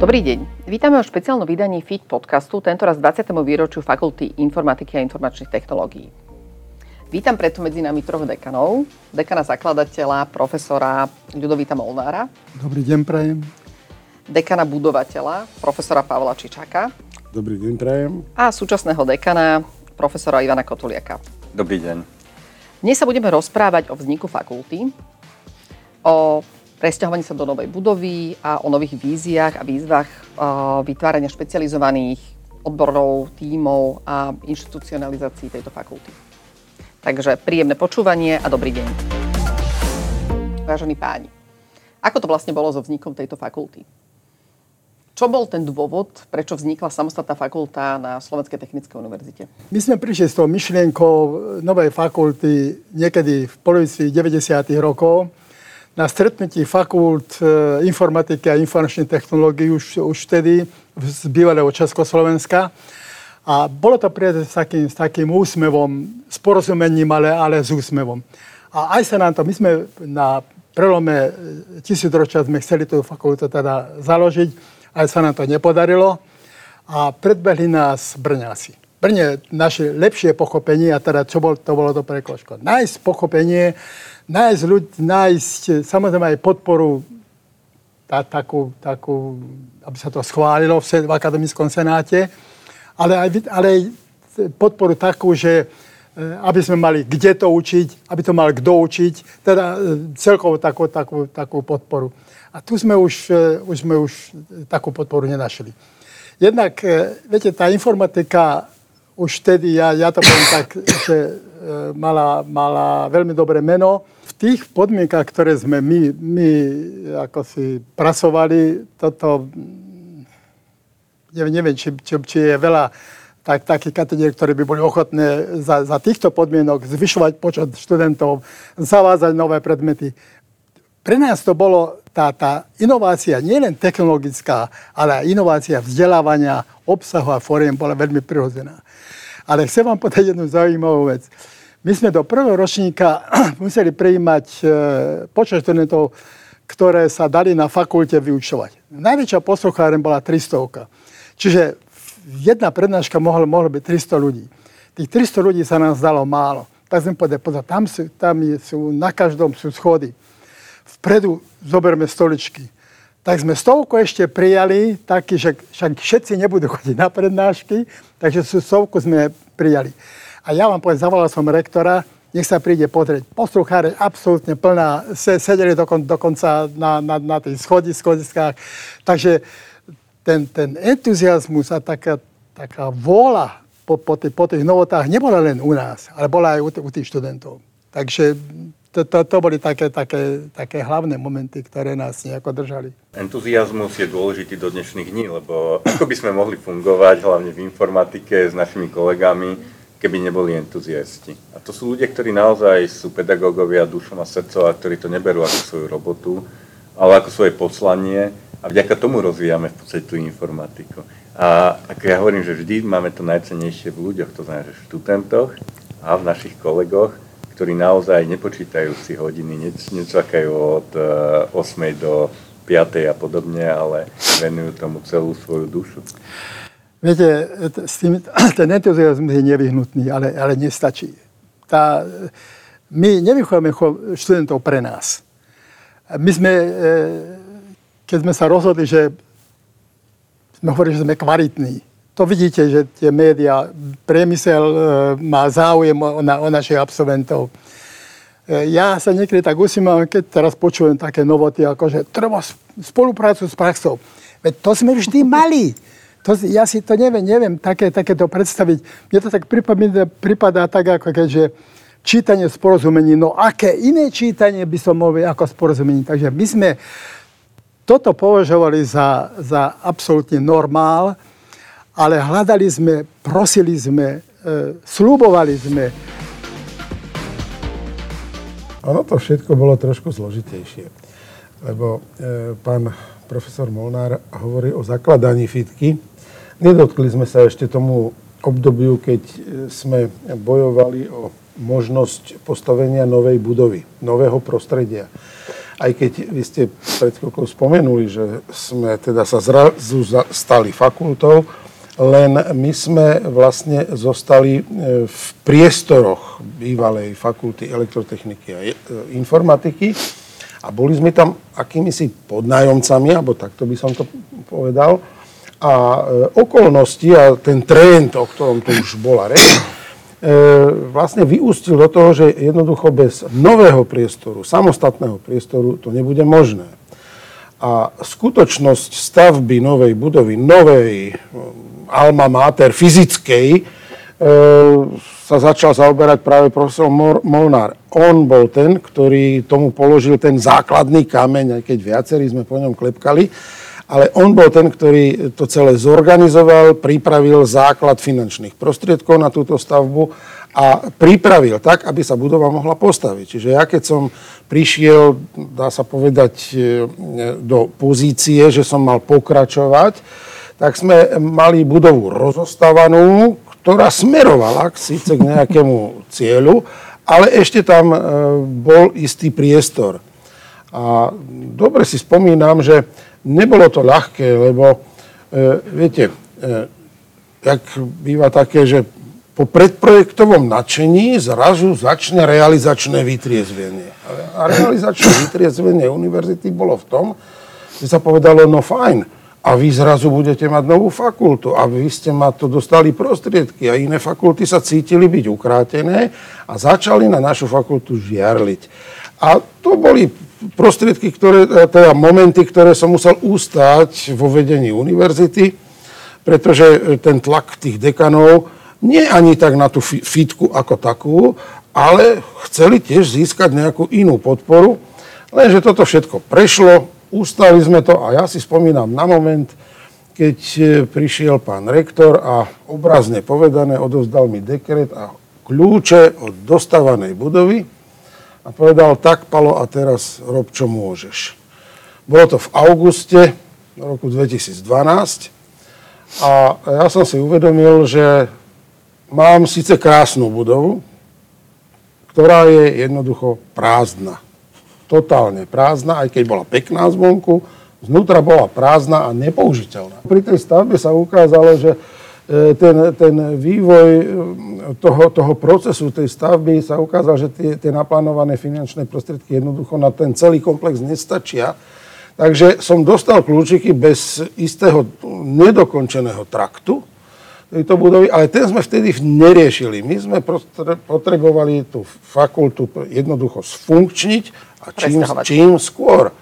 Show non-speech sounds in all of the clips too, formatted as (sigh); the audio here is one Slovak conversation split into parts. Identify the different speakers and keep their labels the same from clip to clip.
Speaker 1: Dobrý deň. Vítame o špeciálnom vydaní FIT podcastu, tentoraz 20. výročiu Fakulty informatiky a informačných technológií. Vítam preto medzi nami troch dekanov. Dekana zakladateľa, profesora Ľudovita Molnára.
Speaker 2: Dobrý deň, prajem.
Speaker 1: Dekana budovateľa, profesora Pavla Čičaka.
Speaker 3: Dobrý deň, prajem.
Speaker 1: A súčasného dekana, profesora Ivana Kotuliaka.
Speaker 4: Dobrý deň.
Speaker 1: Dnes sa budeme rozprávať o vzniku fakulty, o presťahovaní sa do novej budovy a o nových víziách a výzvach vytvárania špecializovaných odborov, tímov a inštitucionalizácií tejto fakulty. Takže príjemné počúvanie a dobrý deň. Vážení páni, ako to vlastne bolo so vznikom tejto fakulty? Čo bol ten dôvod, prečo vznikla samostatná fakulta na Slovenskej technickej univerzite?
Speaker 2: My sme prišli s tou myšlienkou novej fakulty niekedy v polovici 90. rokov na stretnutí fakult e, informatiky a informačnej technológií už, už vtedy z bývalého Československa. A bolo to prijaté s takým, s takým úsmevom, s porozumením, ale, ale s úsmevom. A aj sa nám to, my sme na prelome tisícročia sme chceli tú fakultu teda založiť, aj sa nám to nepodarilo. A predbehli nás Brňáci. Brne naše lepšie pochopenie, a teda čo bol, to bolo to prekložko. Nájsť pochopenie, nájsť ľudí, nájsť samozrejme aj podporu tá, takú, takú, aby sa to schválilo v, v akademickom senáte, ale aj, ale aj podporu takú, že e, aby sme mali kde to učiť, aby to mal kto učiť, teda e, celkovo takú, takú, takú podporu. A tu sme už, e, už, sme už takú podporu nenašli. Jednak, viete, tá informatika už vtedy, ja, ja to poviem tak, že mala, mala veľmi dobré meno tých podmienkach, ktoré sme my, my ako si pracovali, toto, neviem, neviem či, či, či je veľa tak, takých katedier, ktoré by boli ochotné za, za týchto podmienok zvyšovať počet študentov, zavázať nové predmety. Pre nás to bolo tá, tá inovácia, nielen technologická, ale aj inovácia vzdelávania, obsahu a fóriem bola veľmi prirodzená. Ale chcem vám povedať jednu zaujímavú vec. My sme do prvého ročníka (clears throat) museli prijímať e, počet študentov, ktoré sa dali na fakulte vyučovať. Najväčšia poslucháren bola 300. Čiže jedna prednáška mohla, mohla byť 300 ľudí. Tých 300 ľudí sa nám zdalo málo. Tak sme povedali, pozor, tam sú, tam sú, na každom sú schody. Vpredu zoberme stoličky. Tak sme stovku ešte prijali, taký, že však všetci nebudú (laughs) chodiť na prednášky, takže sú stovku sme prijali. A ja vám poviem, zavolal som rektora, nech sa príde pozrieť. Poslucháre absolútne plná, sedeli dokon, dokonca na, na, na tých schodi, schodiskách. Takže ten, ten entuziasmus a taká, taká vôľa po, po, tých, po tých novotách nebola len u nás, ale bola aj u, u tých študentov. Takže to, to, to boli také, také, také hlavné momenty, ktoré nás nejako držali.
Speaker 4: Entuziasmus je dôležitý do dnešných dní, lebo ako by sme mohli fungovať, hlavne v informatike, s našimi kolegami, keby neboli entuziasti. A to sú ľudia, ktorí naozaj sú pedagógovia dušom a srdcom a ktorí to neberú ako svoju robotu, ale ako svoje poslanie a vďaka tomu rozvíjame v podstate tú informatiku. A ako ja hovorím, že vždy máme to najcennejšie v ľuďoch, to znamená, že v študentoch a v našich kolegoch, ktorí naozaj nepočítajú si hodiny, nečakajú od 8. Eh, do 5. a podobne, ale venujú tomu celú svoju dušu.
Speaker 2: Viete, s tým, (clears throat) ten entuziasmus je nevyhnutný, ale, ale nestačí. Tá, my nevychovujeme študentov pre nás. My sme, e, keď sme sa rozhodli, že sme hovorili, že sme kvalitní, to vidíte, že tie médiá, priemysel e, má záujem o, na, o našich absolventov. E, ja sa niekedy tak usímam, keď teraz počujem také novoty, ako že treba spoluprácu s praxou. Veď to sme vždy mali. To, ja si to neviem, neviem také, takéto predstaviť. Mne to tak pripadá, pripadá tak, ako keďže čítanie z porozumení. No aké iné čítanie by som mohol ako porozumení? Takže my sme toto považovali za, za absolútne normál, ale hľadali sme, prosili sme, e, slúbovali sme.
Speaker 3: Ono to všetko bolo trošku zložitejšie, lebo e, pán profesor Molnár hovorí o zakladaní fitky, Nedotkli sme sa ešte tomu obdobiu, keď e, sme bojovali o možnosť postavenia novej budovy, nového prostredia. aj keď vy ste pred chvíľkou spomenuli, že sme teda sa zrazu stali fakultou, len my sme vlastne zostali e, v priestoroch bývalej fakulty elektrotechniky a e, informatiky a boli sme tam akýmisi podnájomcami, alebo takto by som to povedal. A e, okolnosti a ten trend, o ktorom tu už bola reč, vlastne vyústil do toho, že jednoducho bez nového priestoru, samostatného priestoru to nebude možné. A skutočnosť stavby novej budovy, novej alma mater fyzickej e, sa začal zaoberať práve profesor Molnár. On bol ten, ktorý tomu položil ten základný kameň, aj keď viacerí sme po ňom klepkali, ale on bol ten, ktorý to celé zorganizoval, pripravil základ finančných prostriedkov na túto stavbu a pripravil tak, aby sa budova mohla postaviť. Čiže ja keď som prišiel, dá sa povedať, e, do pozície, že som mal pokračovať, tak sme mali budovu rozostávanú, ktorá smerovala síce k nejakému cieľu, ale ešte tam e, bol istý priestor. A dobre si spomínam, že nebolo to ľahké, lebo e, viete, e, jak býva také, že po predprojektovom nadšení zrazu začne realizačné vytriezvenie. A realizačné vytriezvenie univerzity bolo v tom, že sa povedalo, no fajn, a vy zrazu budete mať novú fakultu a vy ste ma to dostali prostriedky a iné fakulty sa cítili byť ukrátené a začali na našu fakultu žiarliť. A to boli prostriedky, ktoré, teda momenty, ktoré som musel ústať vo vedení univerzity, pretože ten tlak tých dekanov nie ani tak na tú fitku ako takú, ale chceli tiež získať nejakú inú podporu, lenže toto všetko prešlo, Ustali sme to a ja si spomínam na moment, keď e, prišiel pán rektor a obrazne povedané odovzdal mi dekret a kľúče od dostávanej budovy a povedal, tak Palo, a teraz rob, čo môžeš. Bolo to v auguste roku 2012 a ja som si uvedomil, že mám síce krásnu budovu, ktorá je jednoducho prázdna totálne prázdna, aj keď bola pekná zvonku, znútra bola prázdna a nepoužiteľná. Pri tej stavbe sa ukázalo, že ten, ten vývoj e, toho, toho procesu tej stavby sa ukázal, že tie, tie naplánované finančné prostriedky jednoducho na ten celý komplex nestačia. Takže som dostal kľúčiky bez istého nedokončeného traktu tejto budovy, ale ten sme vtedy neriešili. My sme potrebovali tú fakultu jednoducho sfunkčniť a čím, čím skôr.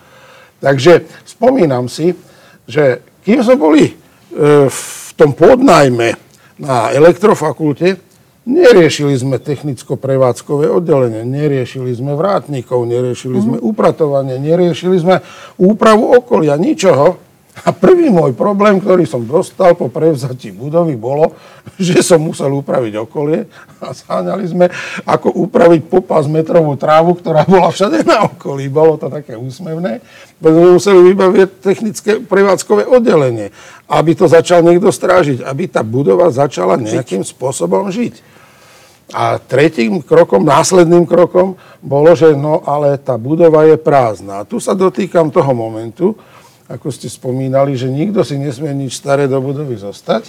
Speaker 3: Takže spomínam si, že kým sme boli e, v tom podnajme na elektrofakulte, neriešili sme technicko-prevádzkové oddelenie, neriešili sme vrátnikov, neriešili sme mhm. upratovanie, neriešili sme úpravu okolia, ničoho. A prvý môj problém, ktorý som dostal po prevzatí budovy, bolo, že som musel upraviť okolie a zháňali sme, ako upraviť popas metrovú trávu, ktorá bola všade na okolí. Bolo to také úsmevné. Potom museli vybaviť technické prevádzkové oddelenie, aby to začal niekto strážiť, aby tá budova začala nejakým spôsobom žiť. A tretím krokom, následným krokom bolo, že no ale tá budova je prázdna. A tu sa dotýkam toho momentu, ako ste spomínali, že nikto si nesmie nič staré do budovy zostať,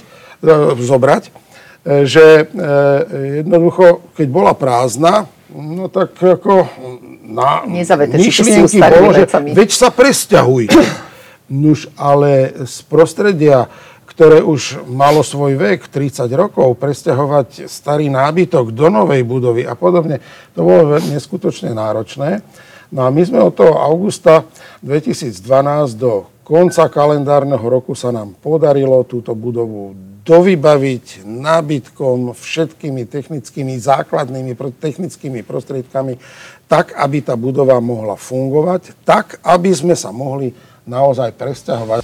Speaker 3: zobrať, e, že e, jednoducho, keď bola prázdna, no tak ako na myšlienky bolo, že veď sa presťahuj. (clears throat) Nuž, ale z prostredia, ktoré už malo svoj vek, 30 rokov, presťahovať starý nábytok do novej budovy a podobne, to bolo neskutočne náročné. No a my sme od toho augusta 2012 do konca kalendárneho roku sa nám podarilo túto budovu dovybaviť nábytkom, všetkými technickými, základnými technickými prostriedkami, tak, aby tá budova mohla fungovať, tak, aby sme sa mohli naozaj presťahovať.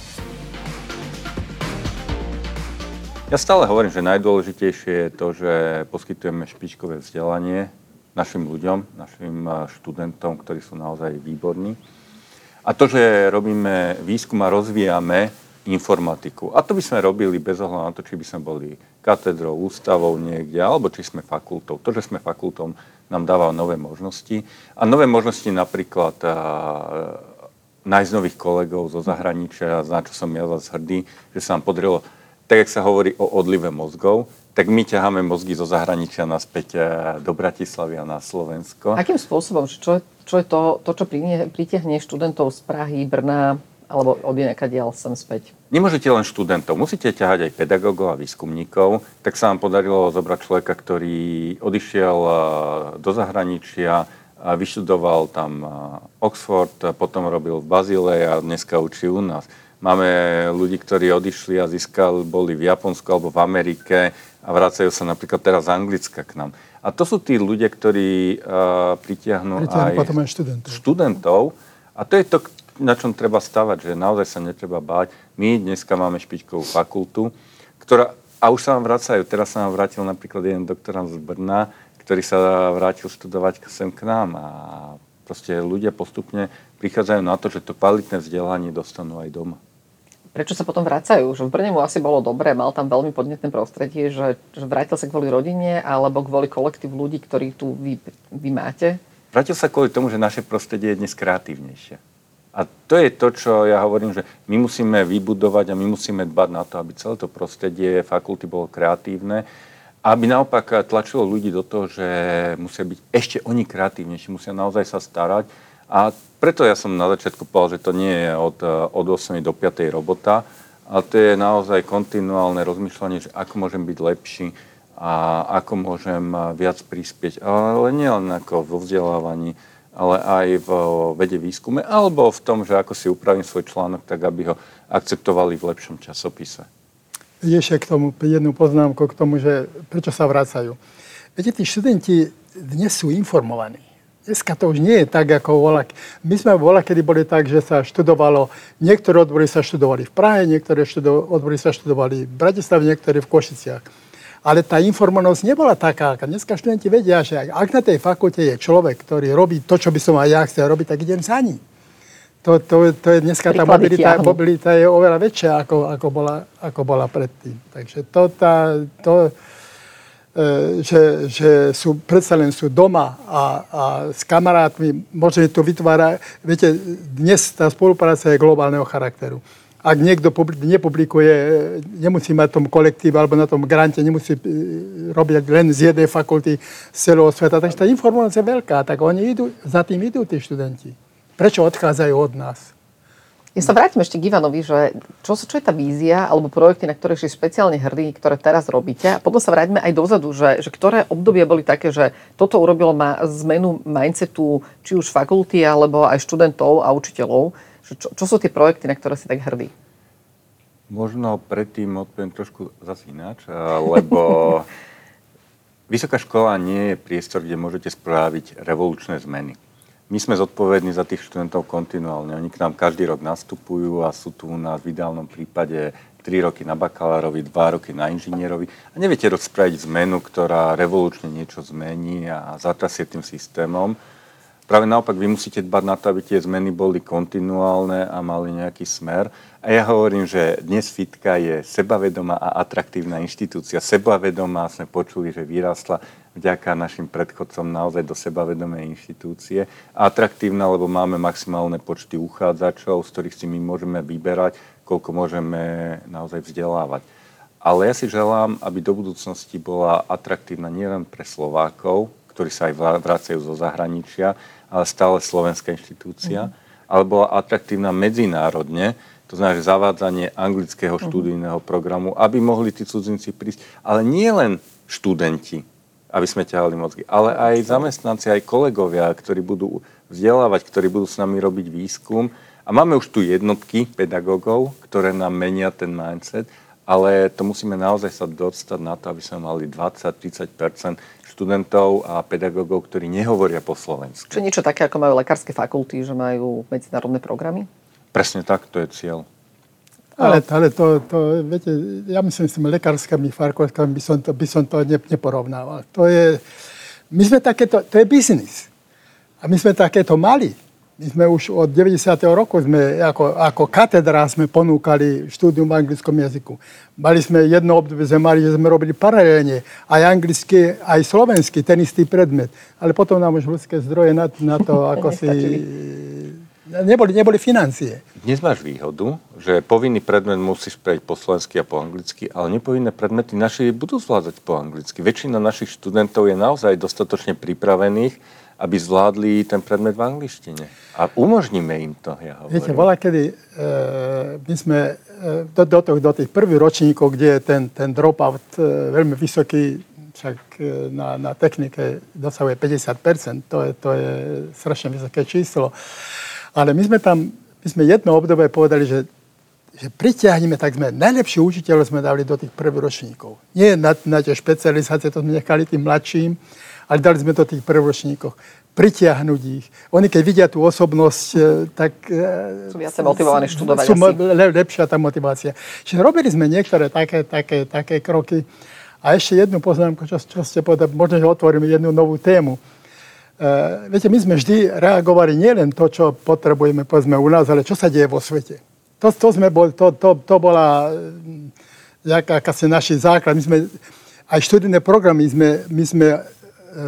Speaker 4: Ja stále hovorím, že najdôležitejšie je to, že poskytujeme špičkové vzdelanie našim ľuďom, našim eh, študentom, ktorí sú naozaj výborní. A to, že robíme výskum a rozvíjame informatiku. A to by sme robili bez ohľadu na to, či by sme boli katedrou, ústavou niekde, alebo či sme fakultou. To, že sme fakultou, nám dáva nové možnosti. A nové možnosti napríklad a, nájsť nových kolegov zo zahraničia, na čo som ja zase hrdý, že sa nám podarilo, tak jak sa hovorí o odlive mozgov, tak my ťaháme mozgy zo zahraničia naspäť do Bratislavy a na Slovensko.
Speaker 1: Akým spôsobom? Čo, čo je to, to čo pritiahne študentov z Prahy, Brna, alebo od ineka dial sem späť?
Speaker 4: Nemôžete len študentov, musíte ťahať aj pedagógov a výskumníkov. Tak sa vám podarilo zobrať človeka, ktorý odišiel do zahraničia, a vyštudoval tam Oxford, potom robil v Bazile a dneska učí u nás. Máme ľudí, ktorí odišli a získali, boli v Japonsku alebo v Amerike a vracajú sa napríklad teraz z Anglicka k nám. A to sú tí ľudia, ktorí uh, pritiahnu,
Speaker 2: pritiahnu aj, potom aj študentov.
Speaker 4: študentov. A to je to, na čom treba stavať, že naozaj sa netreba báť. My dneska máme špičkovú fakultu, ktorá, a už sa vám vracajú, teraz sa nám vrátil napríklad jeden doktorant z Brna, ktorý sa vrátil študovať sem k nám a proste ľudia postupne prichádzajú na to, že to kvalitné vzdelanie dostanú aj doma.
Speaker 1: Prečo sa potom vracajú? Že v Brne mu asi bolo dobré, mal tam veľmi podnetné prostredie, že, že vrátil sa kvôli rodine alebo kvôli kolektív ľudí, ktorí tu vy, vy máte?
Speaker 4: Vrátil sa kvôli tomu, že naše prostredie je dnes kreatívnejšie. A to je to, čo ja hovorím, že my musíme vybudovať a my musíme dbať na to, aby celé to prostredie fakulty bolo kreatívne, aby naopak tlačilo ľudí do toho, že musia byť ešte oni kreatívnejší, musia naozaj sa starať. A preto ja som na začiatku povedal, že to nie je od, od 8 do 5 robota, ale to je naozaj kontinuálne rozmýšľanie, že ako môžem byť lepší a ako môžem viac prispieť. Ale nie len ako vo vzdelávaní, ale aj v vede výskume, alebo v tom, že ako si upravím svoj článok, tak aby ho akceptovali v lepšom časopise.
Speaker 2: Ešte k tomu jednu poznámku k tomu, že prečo sa vracajú. Viete, tí študenti dnes sú informovaní. Dneska to už nie je tak, ako vola. My sme vola, kedy boli tak, že sa študovalo, niektoré odbory sa študovali v Prahe, niektoré odbory sa študovali v Bratislave, niektoré v Košiciach ale tá informovanosť nebola taká. Dneska študenti vedia, že ak na tej fakulte je človek, ktorý robí to, čo by som aj ja chcel robiť, tak idem za ním. To, to, to je dneska tá mobilita, mobilita je oveľa väčšia, ako, ako, bola, ako bola predtým. Takže to, tá, to že, že sú, predsa len sú doma a, a s kamarátmi, môžeme to vytvárať. Viete, dnes tá spolupráca je globálneho charakteru ak niekto nepublikuje, nemusí mať tom kolektíve alebo na tom grante, nemusí e, robiť len z jednej fakulty z celého sveta. Takže tá informácia je veľká, tak oni idú, za tým idú tí študenti. Prečo odchádzajú od nás?
Speaker 1: Ja sa vrátim ešte k Ivanovi, že čo, čo je tá vízia alebo projekty, na ktoré si špeciálne hrdí, ktoré teraz robíte. A potom sa vráťme aj dozadu, že, že ktoré obdobie boli také, že toto urobilo ma zmenu mindsetu či už fakulty alebo aj študentov a učiteľov čo, čo sú tie projekty, na ktoré si tak hrdý?
Speaker 4: Možno predtým odpoviem trošku zase ináč, lebo (laughs) vysoká škola nie je priestor, kde môžete spraviť revolučné zmeny. My sme zodpovední za tých študentov kontinuálne. Oni k nám každý rok nastupujú a sú tu u nás v ideálnom prípade 3 roky na bakalárovi, 2 roky na inžinierovi. A neviete rozpraviť zmenu, ktorá revolučne niečo zmení a zatrasie tým systémom Práve naopak, vy musíte dbať na to, aby tie zmeny boli kontinuálne a mali nejaký smer. A ja hovorím, že dnes FITKA je sebavedomá a atraktívna inštitúcia. Sebavedomá sme počuli, že vyrastla vďaka našim predchodcom naozaj do sebavedomej inštitúcie. Atraktívna, lebo máme maximálne počty uchádzačov, z ktorých si my môžeme vyberať, koľko môžeme naozaj vzdelávať. Ale ja si želám, aby do budúcnosti bola atraktívna nielen pre Slovákov, ktorí sa aj vracajú zo zahraničia, ale stále slovenská inštitúcia, mm-hmm. ale bola atraktívna medzinárodne, to znamená, že zavádzanie anglického mhm. študijného programu, aby mohli tí cudzinci prísť, ale nie len študenti, aby sme ťahali mozgy, ale aj zamestnanci, aj kolegovia, ktorí budú vzdelávať, ktorí budú s nami robiť výskum. A máme už tu jednotky pedagógov, ktoré nám menia ten mindset, ale to musíme naozaj sa dostať na to, aby sme mali 20-30% študentov a pedagógov, ktorí nehovoria po slovensku.
Speaker 1: Čiže niečo také, ako majú lekárske fakulty, že majú medzinárodné programy?
Speaker 4: Presne tak, to je cieľ.
Speaker 2: Ale, ale to, to, viete, ja myslím, s tými lekárskými fakultami by som to, by som to ne, neporovnával. To je, my sme takéto, to je biznis. A my sme takéto mali. My sme už od 90. roku sme ako, ako katedra sme ponúkali štúdium v anglickom jazyku. Mali sme jedno obdobie, sme mali, že sme robili paralelne aj anglický, aj slovenský, ten istý predmet. Ale potom nám už ľudské zdroje na, na to, (laughs) ako si... Neboli, neboli financie.
Speaker 4: Dnes máš výhodu, že povinný predmet musíš prejsť po slovensky a po anglicky, ale nepovinné predmety naši budú zvládať po anglicky. Väčšina našich študentov je naozaj dostatočne pripravených aby zvládli ten predmet v angličtine. A umožníme im to, ja hovorím.
Speaker 2: Viete, bola kedy, e, my sme e, do, do, do tých prvých ročníkov, kde je ten, ten dropout e, veľmi vysoký, však e, na, na technike dosahuje 50%, to je, to je strašne vysoké číslo. Ale my sme tam, my sme jedno obdobie povedali, že že pritiahneme, tak sme najlepší učiteľov sme dali do tých prvých ročníkov. Nie na, na tie špecializácie, to sme nechali tým mladším, ale dali sme to tých prvočníkoch. Pritiahnuť ich. Oni, keď vidia tú osobnosť, e, tak...
Speaker 1: E, sú viacej motivovaní študovať
Speaker 2: sú asi. Le, lepšia tá motivácia. Čiže robili sme niektoré také, také, také kroky. A ešte jednu poznámku, čo, čo ste povedali, možno, že otvoríme jednu novú tému. Uh, viete, my sme vždy reagovali nielen to, čo potrebujeme, povedzme, u nás, ale čo sa deje vo svete. To, to, sme bol, to, to, to bola akási naši základ. My sme, aj študijné programy sme, my sme E,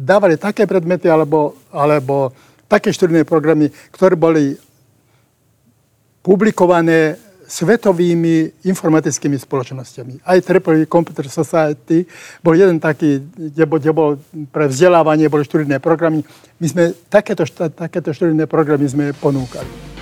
Speaker 2: dávali také predmety alebo, alebo také študijné programy, ktoré boli publikované svetovými informatickými spoločnosťami. Aj Triple Computer Society bol jeden taký, kde bol, kde bol pre vzdelávanie, boli študijné programy. My sme takéto, takéto študijné programy sme ponúkali.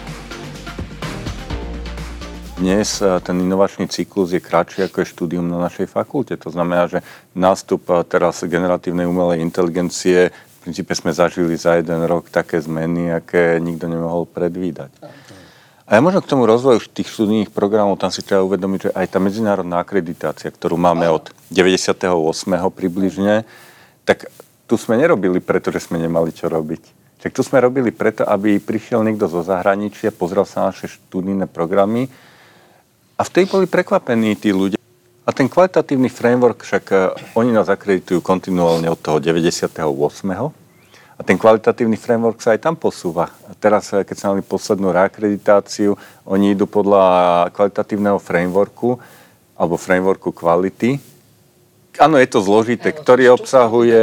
Speaker 4: Dnes e, ten inovačný cyklus je kratší ako je štúdium na našej fakulte. To znamená, že nástup e, teraz generatívnej umelej inteligencie v princípe sme zažili za jeden rok také zmeny, aké nikto nemohol predvídať. A ja možno k tomu rozvoju tých študijných programov, tam si treba uvedomiť, že aj tá medzinárodná akreditácia, ktorú máme od 98. približne, tak tu sme nerobili preto, že sme nemali čo robiť. Tak tu sme robili preto, aby prišiel niekto zo zahraničia, pozrel sa na naše študijné programy a vtedy boli prekvapení tí ľudia. A ten kvalitatívny framework, však uh, oni nás akreditujú kontinuálne od toho 98. A ten kvalitatívny framework sa aj tam posúva. A teraz, uh, keď sa mali poslednú reakreditáciu, oni idú podľa kvalitatívneho frameworku alebo frameworku kvality. Áno, je to zložité, ktorý obsahuje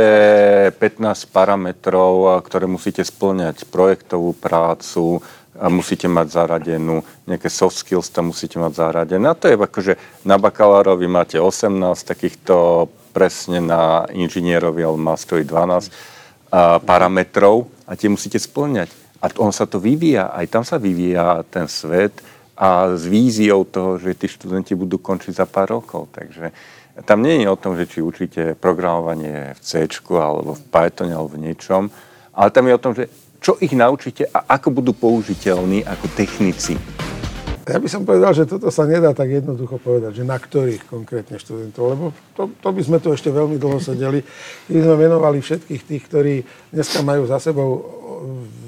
Speaker 4: 15 parametrov, ktoré musíte splňať. Projektovú prácu, a musíte mať zaradenú, nejaké soft skills tam musíte mať zaradené. A to je akože na bakalárovi máte 18 takýchto presne na inžinierovi, ale masterovi 12 a, parametrov a tie musíte splňať. A on sa to vyvíja, aj tam sa vyvíja ten svet a s víziou toho, že tí študenti budú končiť za pár rokov. Takže tam nie je o tom, že či učíte programovanie v C alebo v Pythone alebo v niečom, ale tam je o tom, že čo ich naučíte a ako budú použiteľní ako technici?
Speaker 3: Ja by som povedal, že toto sa nedá tak jednoducho povedať, že na ktorých konkrétne študentov, lebo to, to by sme tu ešte veľmi dlho sedeli. My sme venovali všetkých tých, ktorí dneska majú za sebou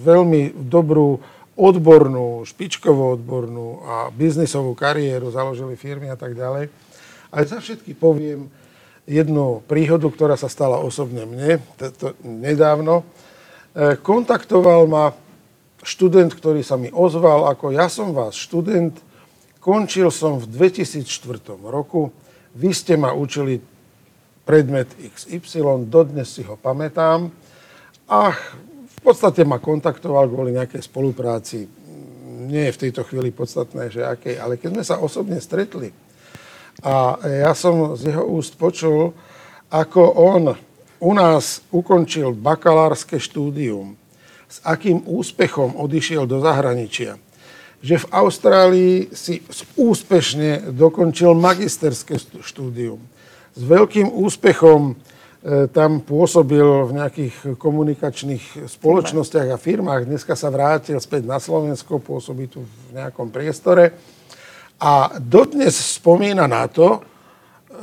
Speaker 3: veľmi dobrú odbornú, špičkovú odbornú a biznisovú kariéru, založili firmy a tak ďalej. Ale za všetky poviem jednu príhodu, ktorá sa stala osobne mne nedávno. E, kontaktoval ma študent, ktorý sa mi ozval, ako ja som vás študent, končil som v 2004 roku, vy ste ma učili predmet XY, dodnes si ho pamätám a v podstate ma kontaktoval kvôli nejakej spolupráci. Nie je v tejto chvíli podstatné, že akej, ale keď sme sa osobne stretli a ja som z jeho úst počul, ako on u nás ukončil bakalárske štúdium, s akým úspechom odišiel do zahraničia, že v Austrálii si úspešne dokončil magisterské štúdium. S veľkým úspechom e, tam pôsobil v nejakých komunikačných spoločnostiach a firmách. Dneska sa vrátil späť na Slovensko, pôsobí tu v nejakom priestore. A dodnes spomína na to,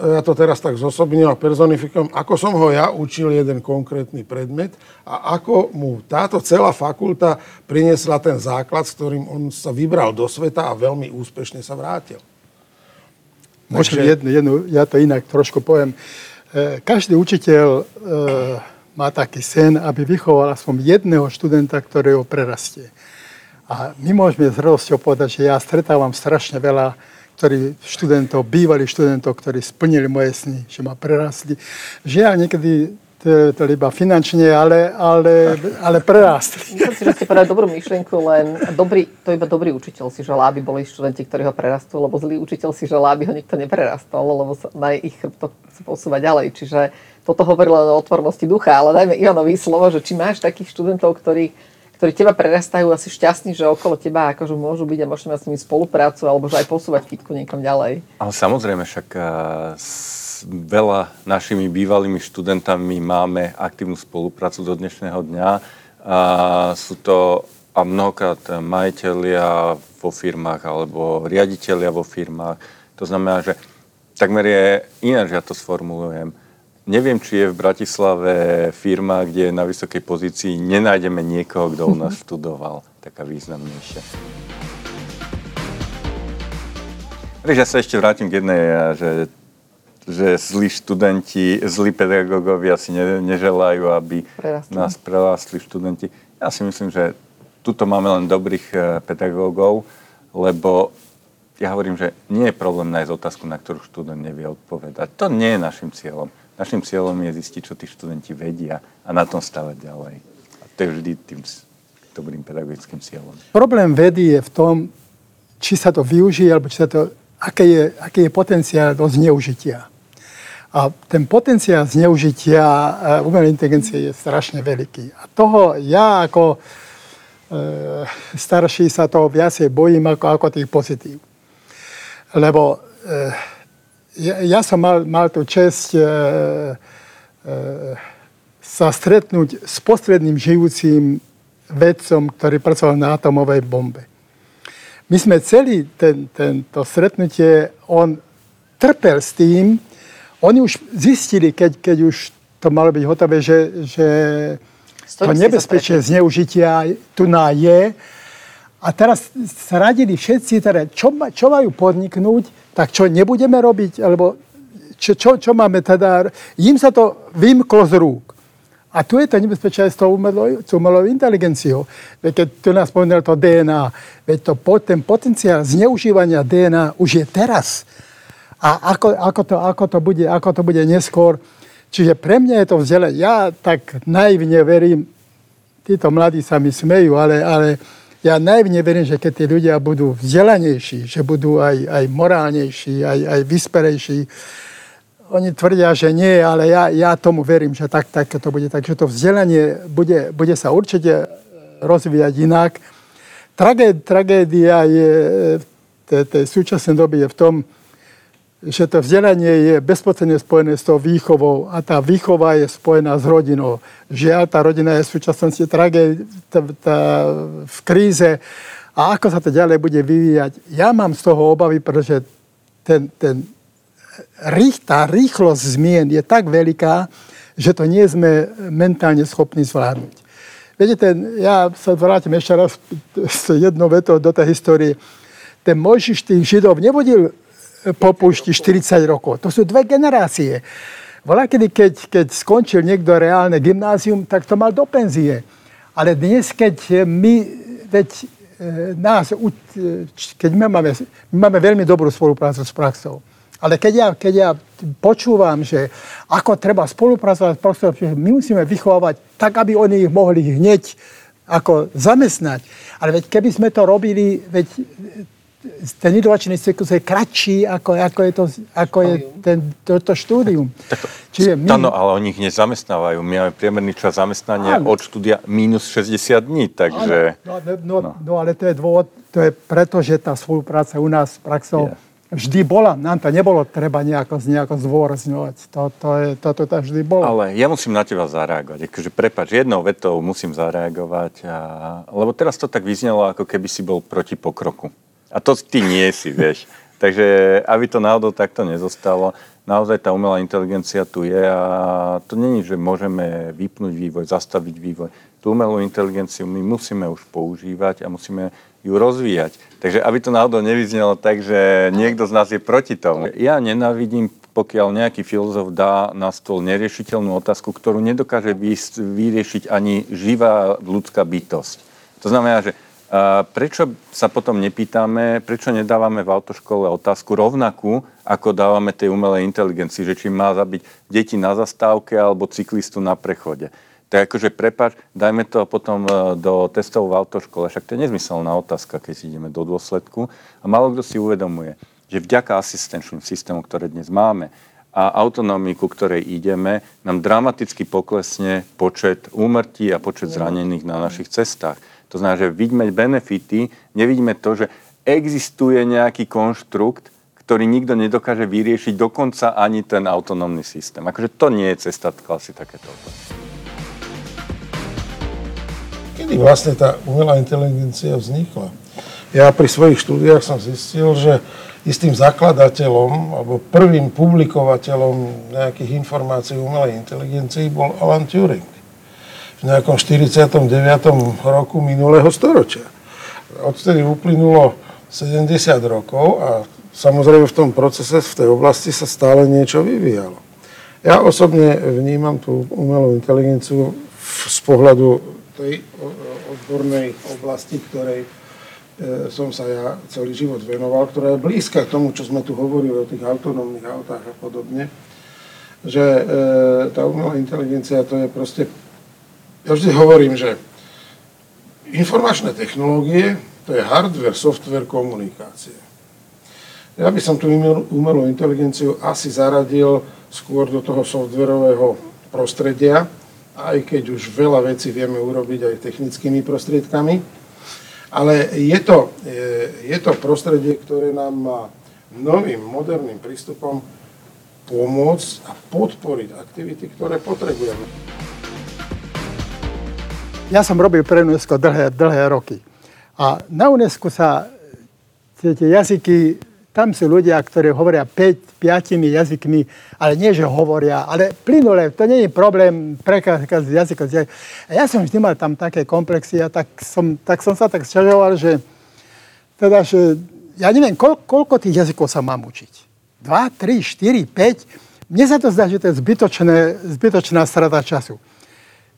Speaker 3: ja to teraz tak zosobním a personifikujem, ako som ho ja učil jeden konkrétny predmet a ako mu táto celá fakulta priniesla ten základ, s ktorým on sa vybral do sveta a veľmi úspešne sa vrátil.
Speaker 2: Môžem Takže... jednu, jednu, ja to inak trošku poviem. E, každý učiteľ e, má taký sen, aby vychoval aspoň jedného študenta, ktorý ho prerastie. A my môžeme s radosťou povedať, že ja stretávam strašne veľa ktorí, študentov, bývalých študentov, ktorí splnili moje sny, že ma prerastli. Žiaľ, niekedy to, to iba finančne, ale, ale, ale prerástli.
Speaker 1: Myslím si, že ste povedali dobrú myšlienku, len dobrý, to iba dobrý učiteľ si želá, aby boli študenti, ktorí ho prerastú, lebo zlý učiteľ si želá, aby ho nikto neprerastol, lebo sa na ich chrbto chce posúvať ďalej. Čiže toto hovorilo o otvornosti ducha, ale dajme Ivanovi slovo, že či máš takých študentov, ktorí, ktorí teba prerastajú asi šťastní, že okolo teba akože môžu byť a môžeme s nimi spoluprácu, alebo že aj posúvať fitku niekam ďalej.
Speaker 4: Ale samozrejme, však uh, veľa našimi bývalými študentami máme aktívnu spoluprácu do dnešného dňa. A sú to a mnohokrát majiteľia vo firmách alebo riaditeľia vo firmách. To znamená, že takmer je iné, že ja to sformulujem. Neviem, či je v Bratislave firma, kde na vysokej pozícii nenájdeme niekoho, kto u nás (laughs) študoval, taká významnejšia. Vieš, ja sa ešte vrátim k jednej, že že zlí študenti, zlí pedagógovia si ne, neželajú, aby Prerastli. nás prelástli študenti. Ja si myslím, že tuto máme len dobrých e, pedagógov, lebo ja hovorím, že nie je problém nájsť otázku, na ktorú študent nevie odpovedať. To nie je našim cieľom. Našim cieľom je zistiť, čo tí študenti vedia a na tom stavať ďalej. A to je vždy tým dobrým pedagogickým cieľom.
Speaker 2: Problém vedy je v tom, či sa to využije, alebo či sa to, aké je, aký je potenciál do zneužitia. A ten potenciál zneužitia eh, umelej inteligencie je strašne veľký. A toho ja ako e, starší sa toho viacej bojím ako, ako tých pozitív. Lebo e, ja, ja som mal, mal tú čest e, e, sa stretnúť s posledným žijúcim vedcom, ktorý pracoval na atomovej bombe. My sme celý ten, tento stretnutie, on trpel s tým, oni už zistili, keď, keď už to malo byť hotové, že, že to nebezpečie zneužitia tu na je. A teraz sa radili všetci, teda, čo, čo majú podniknúť, tak čo nebudeme robiť, alebo čo, čo, čo máme teda... Im sa to vymklo z rúk. A tu je to nebezpečie s tou umelou, umelou inteligenciou. Veď keď tu nás povedal to DNA, veď to, ten potenciál zneužívania DNA už je teraz a ako, ako, to, ako, to bude, ako to bude neskôr. Čiže pre mňa je to vzdelanie. Ja tak naivne verím, títo mladí sa mi smejú, ale, ale ja naivne verím, že keď tí ľudia budú vzdelanejší, že budú aj, aj morálnejší, aj, aj vysperejší, oni tvrdia, že nie, ale ja, ja tomu verím, že tak, tak to bude. Takže to vzdelanie bude, bude sa určite rozvíjať inak. tragédia je v tej súčasnej doby je v tom, že to vzdelanie je bezpocenne spojené s tou výchovou a tá výchova je spojená s rodinou. Žiaľ, tá rodina je v súčasnosti tragé, tá, tá, v kríze a ako sa to ďalej bude vyvíjať. Ja mám z toho obavy, pretože ten, ten, tá rýchlosť zmien je tak veľká, že to nie sme mentálne schopní zvládnuť. Viete, ten, ja sa vrátim ešte raz s jednou vetou do tej histórie. Ten Mojžiš tých Židov nebudil po púšti 40 rokov. To sú dve generácie. Volá, kedy, keď, keď skončil niekto reálne gymnázium, tak to mal do penzie. Ale dnes, keď my, veď e, nás, keď my máme, my máme veľmi dobrú spoluprácu s praxou, ale keď ja, keď ja počúvam, že ako treba spolupracovať s praxou, my musíme vychovávať tak, aby oni ich mohli hneď ako zamestnať. Ale veď keby sme to robili, veď ten inovačný cyklus je kratší, ako, ako je, to, ako je ten, to, to štúdium.
Speaker 4: Tak, tak Čiže my... Áno, ale oni ich nezamestnávajú. My máme priemerný čas zamestnania áno. od štúdia minus 60 dní, takže...
Speaker 2: No, no, no. no ale to je dôvod, to je preto, že tá spolupráca u nás s praxou yeah. vždy bola. Nám to nebolo treba nejako, nejako zdôrazňovať. To, to, je, to, to, to vždy bolo.
Speaker 4: Ale ja musím na teba zareagovať. Akože, prepač, jednou vetou musím zareagovať. A... Lebo teraz to tak vyznelo, ako keby si bol proti pokroku. A to ty nie si, vieš. Takže aby to náhodou takto nezostalo, naozaj tá umelá inteligencia tu je a to není, že môžeme vypnúť vývoj, zastaviť vývoj. Tú umelú inteligenciu my musíme už používať a musíme ju rozvíjať. Takže aby to náhodou nevyznelo tak, že niekto z nás je proti tomu. Ja nenávidím pokiaľ nejaký filozof dá na stôl neriešiteľnú otázku, ktorú nedokáže vyriešiť ani živá ľudská bytosť. To znamená, že prečo sa potom nepýtame, prečo nedávame v autoškole otázku rovnakú, ako dávame tej umelej inteligencii, že či má zabiť deti na zastávke alebo cyklistu na prechode. Tak akože prepač, dajme to potom e, do testov v autoškole. Však to je nezmyselná otázka, keď ideme do dôsledku. A málo kto si uvedomuje, že vďaka asistenčným systémom, ktoré dnes máme, a autonómii, ku ktorej ideme, nám dramaticky poklesne počet úmrtí a počet zranených na našich cestách. To znamená, že vidíme benefity, nevidíme to, že existuje nejaký konštrukt, ktorý nikto nedokáže vyriešiť, dokonca ani ten autonómny systém. Akože to nie je cesta klasy takéto.
Speaker 3: Kedy vlastne tá umelá inteligencia vznikla? Ja pri svojich štúdiách som zistil, že istým zakladateľom alebo prvým publikovateľom nejakých informácií o umelej inteligencii bol Alan Turing v nejakom 49. roku minulého storočia. Odtedy uplynulo 70 rokov a samozrejme v tom procese, v tej oblasti sa stále niečo vyvíjalo. Ja osobne vnímam tú umelú inteligenciu z pohľadu tej odbornej oblasti, ktorej e, som sa ja celý život venoval, ktorá je blízka k tomu, čo sme tu hovorili o tých autonómnych autách a podobne, že e, tá umelá inteligencia to je proste ja vždy hovorím, že informačné technológie to je hardware, software, komunikácie. Ja by som tú umelú inteligenciu asi zaradil skôr do toho softwarového prostredia, aj keď už veľa vecí vieme urobiť aj technickými prostriedkami. Ale je to, je to prostredie, ktoré nám má novým, moderným prístupom pomôcť a podporiť aktivity, ktoré potrebujeme.
Speaker 2: Ja som robil pre UNESCO dlhé, dlhé roky. A na UNESCO sa tie, tie jazyky, tam sú ľudia, ktorí hovoria 5, 5 jazykmi, ale nie, že hovoria, ale plynule, to nie je problém prekázať z. A ja som vždy mal tam také komplexy a tak som, tak som sa tak sťažoval, že teda, že ja neviem, koľ, koľko tých jazykov sa mám učiť. 2, 3, 4, 5. Mne sa to zdá, že to je zbytočné, zbytočná strata času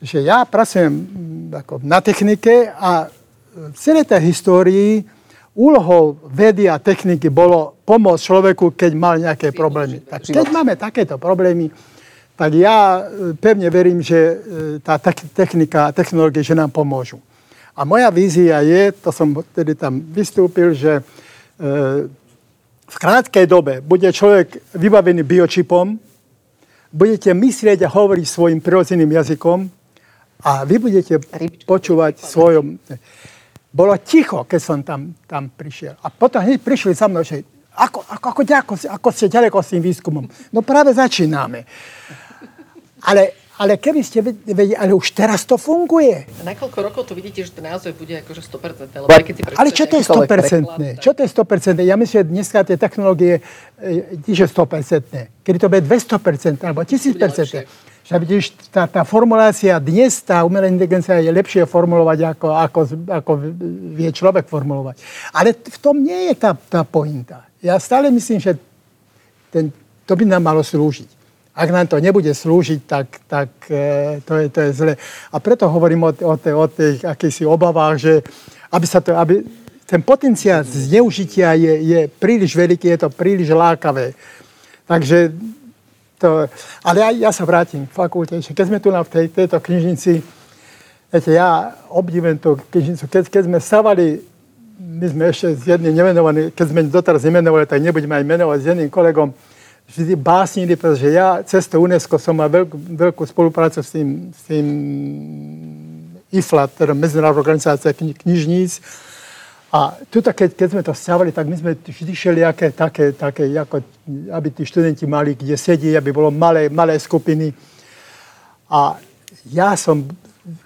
Speaker 2: že ja pracujem mm, ako na technike a v celej tej histórii úlohou vedy a techniky bolo pomôcť človeku, keď mal nejaké problémy. Tak keď máme takéto problémy, tak ja e, pevne verím, že e, tá technika a technológie, že nám pomôžu. A moja vízia je, to som tedy tam vystúpil, že e, v krátkej dobe bude človek vybavený biočipom, budete myslieť a hovoriť svojim prirodzeným jazykom, a vy budete počúvať svojom... Bolo ticho, keď som tam, tam prišiel. A potom hneď prišli za mnou, že ako, ako, ako, ako, ako ste ďaleko s tým výskumom? No práve začíname. Ale, ale keby ste vedeli, ale už teraz to funguje.
Speaker 1: A na koľko rokov to vidíte, že to naozaj bude akože 100%? Lebo
Speaker 2: keď si ale čo to je 100%? Čo to je 100%? Ja myslím, že dneska tie technológie, e, že 100%. Kedy to bude 200% alebo 1000%. Že vidíš, tá, tá formulácia dnes, tá umelá inteligencia je lepšie formulovať, ako, ako, ako vie človek formulovať. Ale v tom nie je tá, tá pointa. Ja stále myslím, že ten, to by nám malo slúžiť. Ak nám to nebude slúžiť, tak, tak e, to, je, to je zle. A preto hovorím o, o, o tých akýsi obavách, že aby sa to, aby ten potenciál zneužitia je, je príliš veľký, je to príliš lákavé. Takže to, ale ja, ja sa vrátim k fakulte. Keď sme tu na tej, tejto knižnici, viete, ja obdivujem tú knižnicu. Keď, keď sme stavali, my sme ešte s jedným nemenovaným, keď sme doteraz nemenovali, tak nebudeme aj menovať s jedným kolegom, vždy básnili, pretože ja cez to UNESCO som mal veľkú, veľkú spoluprácu s tým, s tým IFLA, teda Medzinárodná organizácia knižníc, a tuto, keď, keď sme to stavali, tak my sme vždy šeli aké, také, také ako, aby tí študenti mali kde sedieť, aby bolo malé, malé skupiny. A ja som,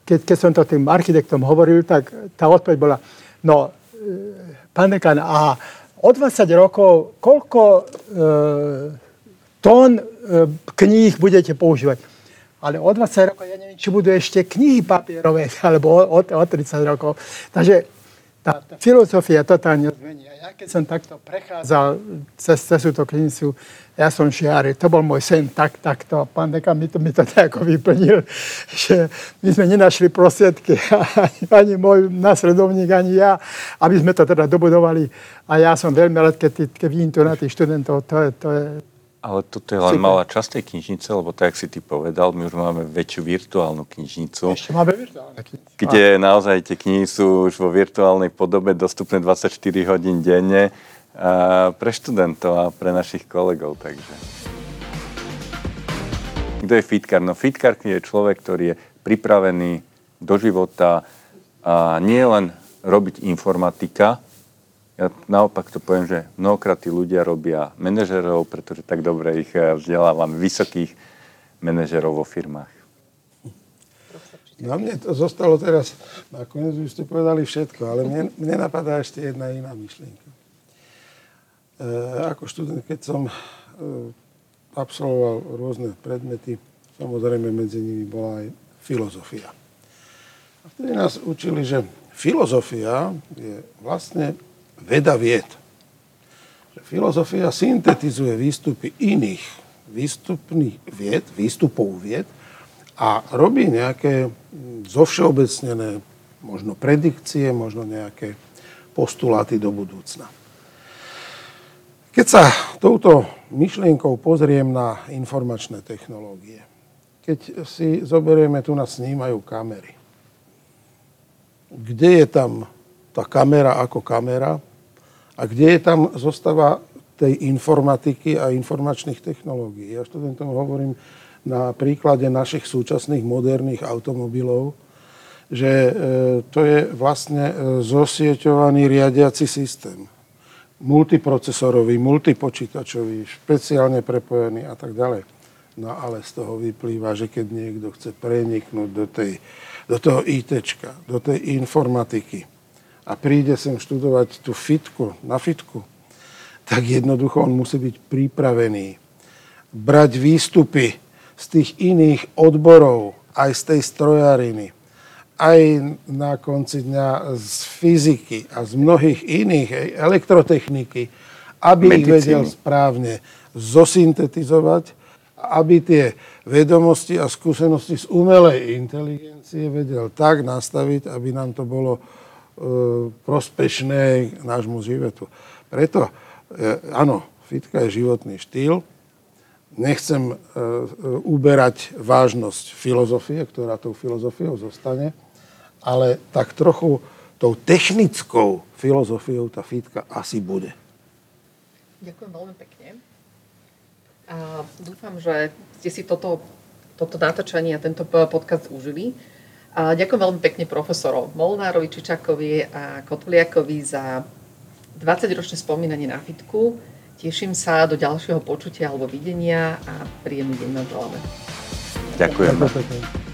Speaker 2: keď, keď som to tým architektom hovoril, tak tá odpoveď bola, no, e, pán dekan, a o 20 rokov koľko e, tón e, kníh budete používať? Ale o 20 rokov, ja neviem, či budú ešte knihy papierové, (laughs) alebo o, o, o 30 rokov. Takže tá, filozofia totálne zmení. Ja keď som takto prechádzal cez, cez túto knihu, ja som žiari, to bol môj sen, tak, takto. Pán Deka mi to, mi to nejako vyplnil, (laughs) že my sme nenašli prostriedky, ani, (laughs) ani môj následovník, ani ja, aby sme to teda dobudovali. A ja som veľmi rád, keď, keď vidím to na tých študentov, to je, to je
Speaker 4: ale toto je len malá časť tej knižnice, lebo tak, si ty povedal, my už máme väčšiu virtuálnu knižnicu.
Speaker 2: Ešte máme virtuálne knižnice.
Speaker 4: Kde naozaj tie knihy sú už vo virtuálnej podobe dostupné 24 hodín denne pre študentov a pre našich kolegov. Takže. Kto je fitkár? No fitkár je človek, ktorý je pripravený do života a nie len robiť informatika, ja naopak to poviem, že mnohokrát tí ľudia robia manažerov, pretože tak dobre ich eh, vzdelávam vysokých manažerov vo firmách.
Speaker 3: Na mne to zostalo teraz, nakoniec už ste povedali všetko, ale mne, mne napadá ešte jedna iná myšlienka. E, ako študent, keď som e, absolvoval rôzne predmety, samozrejme medzi nimi bola aj filozofia. A vtedy nás učili, že filozofia je vlastne veda vied. Filozofia syntetizuje výstupy iných výstupných vied, výstupov vied a robí nejaké zovšeobecnené možno predikcie, možno nejaké postuláty do budúcna. Keď sa touto myšlienkou pozriem na informačné technológie, keď si zoberieme, tu nás snímajú kamery. Kde je tam tá kamera ako kamera a kde je tam zostava tej informatiky a informačných technológií. Ja študentom hovorím na príklade našich súčasných moderných automobilov, že e, to je vlastne e, zosieťovaný riadiaci systém. Multiprocesorový, multipočítačový, špeciálne prepojený a tak ďalej. No ale z toho vyplýva, že keď niekto chce preniknúť do, tej, do toho IT, do tej informatiky, a príde sem študovať tú fitku, na fitku, tak jednoducho on musí byť pripravený brať výstupy z tých iných odborov, aj z tej strojariny, aj na konci dňa z fyziky a z mnohých iných elektrotechniky, aby Medicíny. ich vedel správne zosyntetizovať, aby tie vedomosti a skúsenosti z umelej inteligencie vedel tak nastaviť, aby nám to bolo prospešné nášmu životu. Preto, e, áno, fitka je životný štýl. Nechcem e, uberať vážnosť filozofie, ktorá tou filozofiou zostane, ale tak trochu tou technickou filozofiou tá fitka asi bude.
Speaker 1: Ďakujem veľmi pekne. A dúfam, že ste si toto, toto natáčanie a tento podcast užili. A ďakujem veľmi pekne profesorov Molnárovi, Čičakovi a Kotliakovi za 20-ročné spomínanie na fitku. Teším sa do ďalšieho počutia alebo videnia a príjemný deň na želáme.
Speaker 4: Ďakujem. Ďakujem.